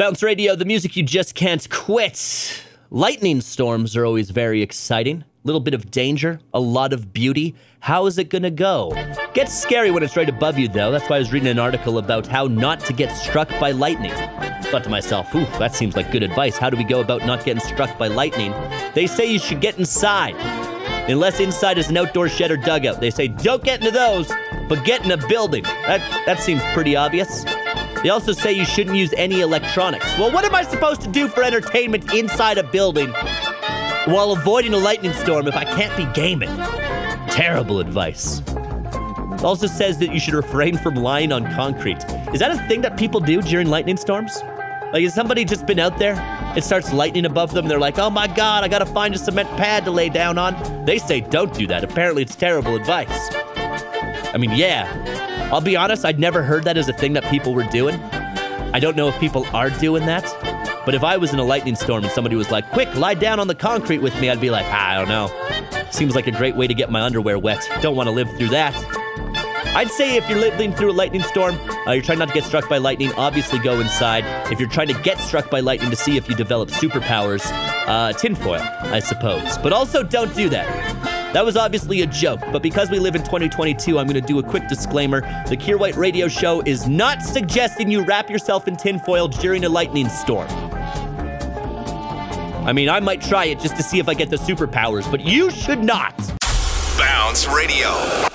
Bounce Radio, the music you just can't quit. Lightning storms are always very exciting. A little bit of danger, a lot of beauty. How is it gonna go? Gets scary when it's right above you, though. That's why I was reading an article about how not to get struck by lightning. Thought to myself, ooh, that seems like good advice. How do we go about not getting struck by lightning? They say you should get inside. Unless inside is an outdoor shed or dugout. They say don't get into those, but get in a building. That that seems pretty obvious. They also say you shouldn't use any electronics. Well, what am I supposed to do for entertainment inside a building while avoiding a lightning storm if I can't be gaming? Terrible advice. It also says that you should refrain from lying on concrete. Is that a thing that people do during lightning storms? Like, has somebody just been out there? It starts lightning above them. They're like, oh my God, I gotta find a cement pad to lay down on. They say don't do that. Apparently, it's terrible advice. I mean, yeah. I'll be honest, I'd never heard that as a thing that people were doing. I don't know if people are doing that. But if I was in a lightning storm and somebody was like, quick, lie down on the concrete with me, I'd be like, I don't know. Seems like a great way to get my underwear wet. Don't want to live through that. I'd say if you're living through a lightning storm, uh, you're trying not to get struck by lightning, obviously go inside. If you're trying to get struck by lightning to see if you develop superpowers, uh, tinfoil, I suppose. But also don't do that. That was obviously a joke, but because we live in 2022, I'm going to do a quick disclaimer. The Kier White Radio Show is not suggesting you wrap yourself in tinfoil during a lightning storm. I mean, I might try it just to see if I get the superpowers, but you should not. Bounce Radio.